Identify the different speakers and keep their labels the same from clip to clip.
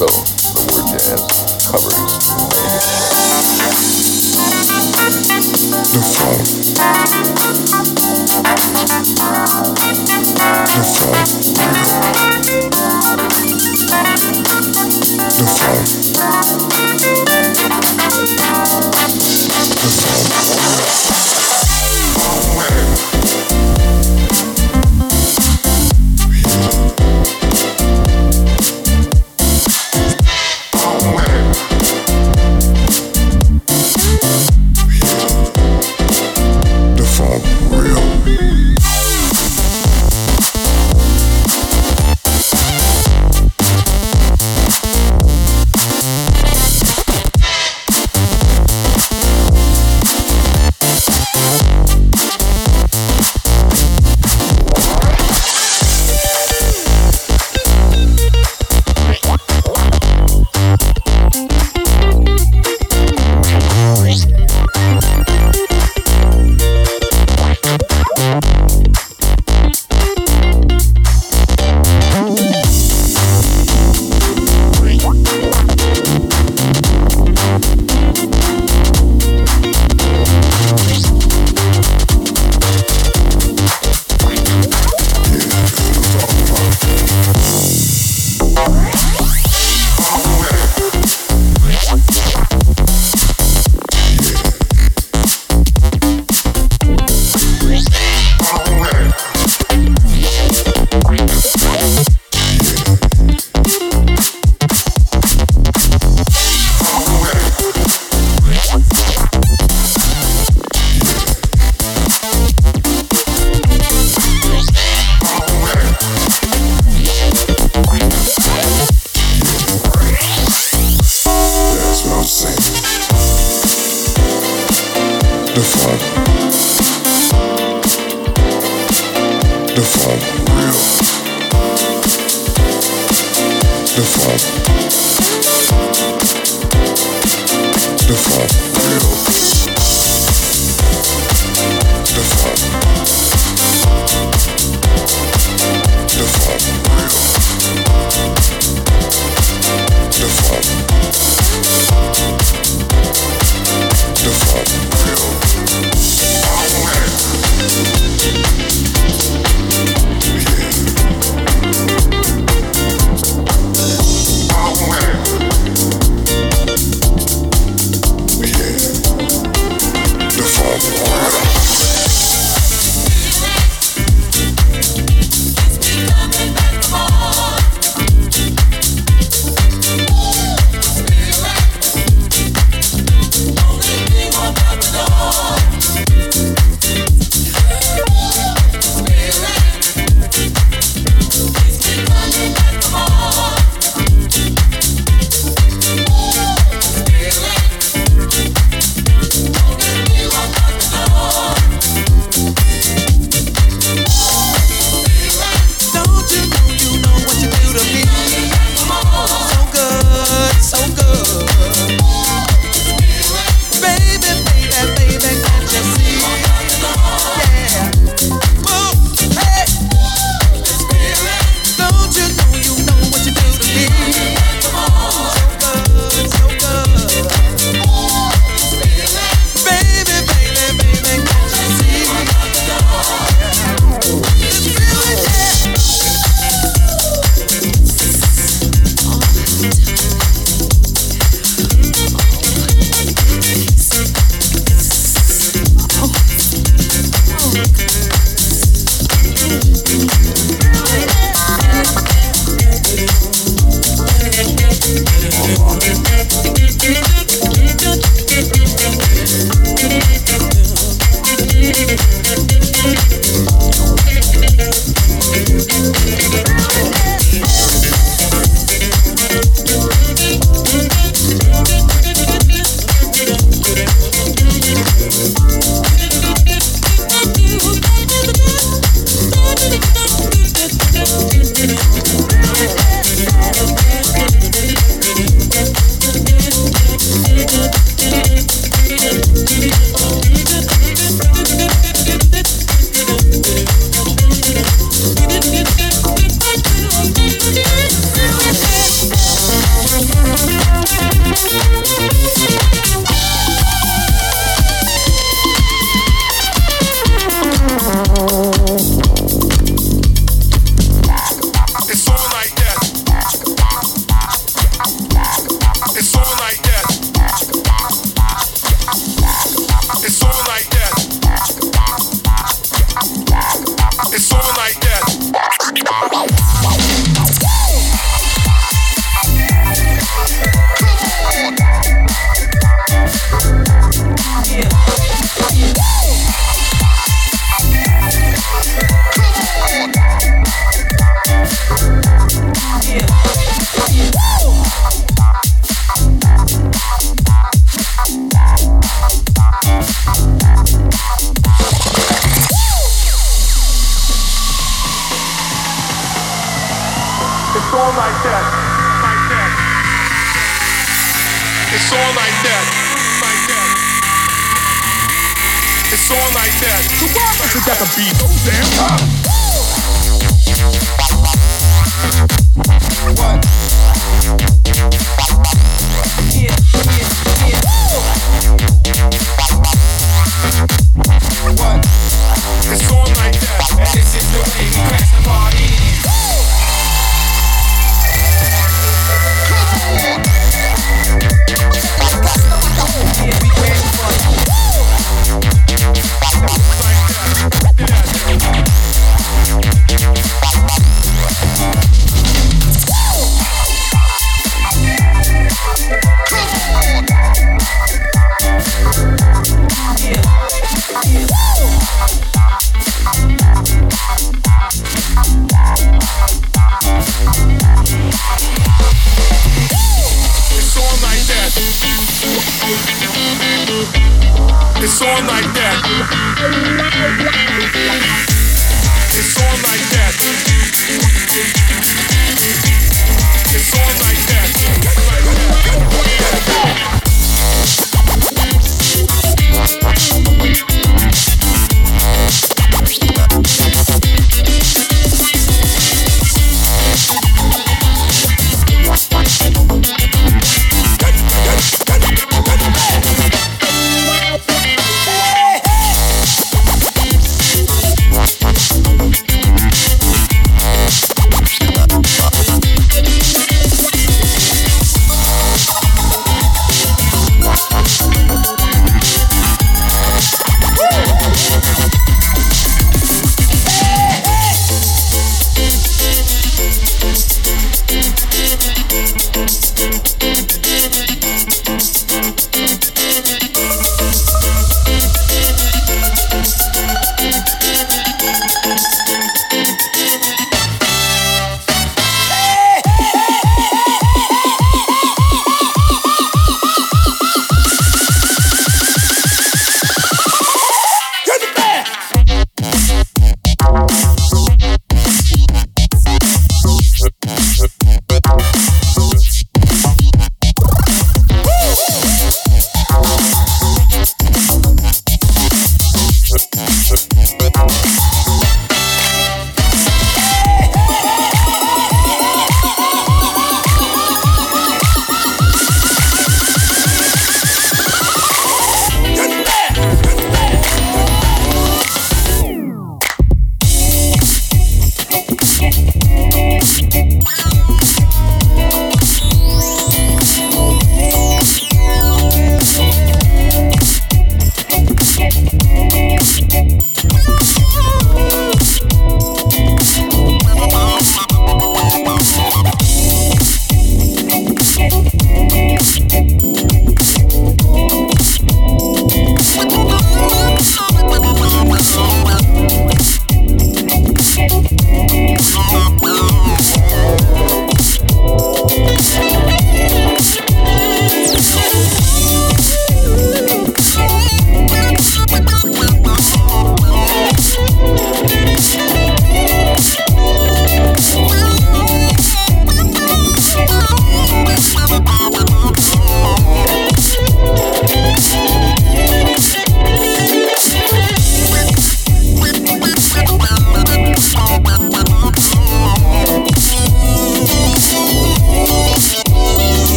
Speaker 1: So the word jazz covers
Speaker 2: many The phone. The phone.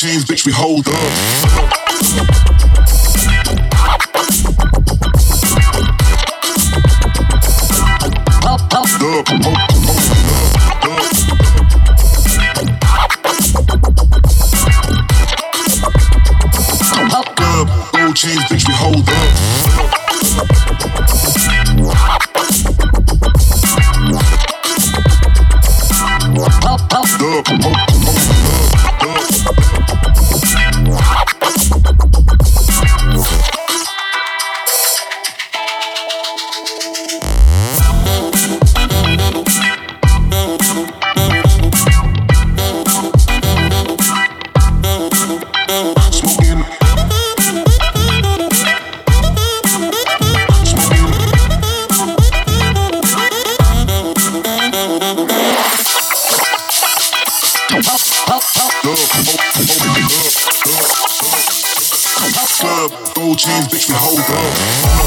Speaker 3: chains, bitch, we hold up. Gold chains, bitch, we hold up.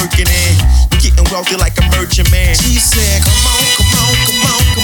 Speaker 4: working in. We getting wealthy like a merchant man. She said, Come on, come on, come on, come on.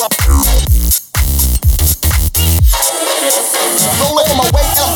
Speaker 5: up.
Speaker 6: Rolling from my way
Speaker 7: up.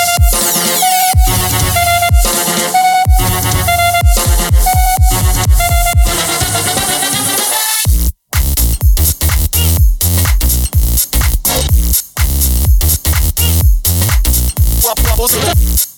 Speaker 5: postando.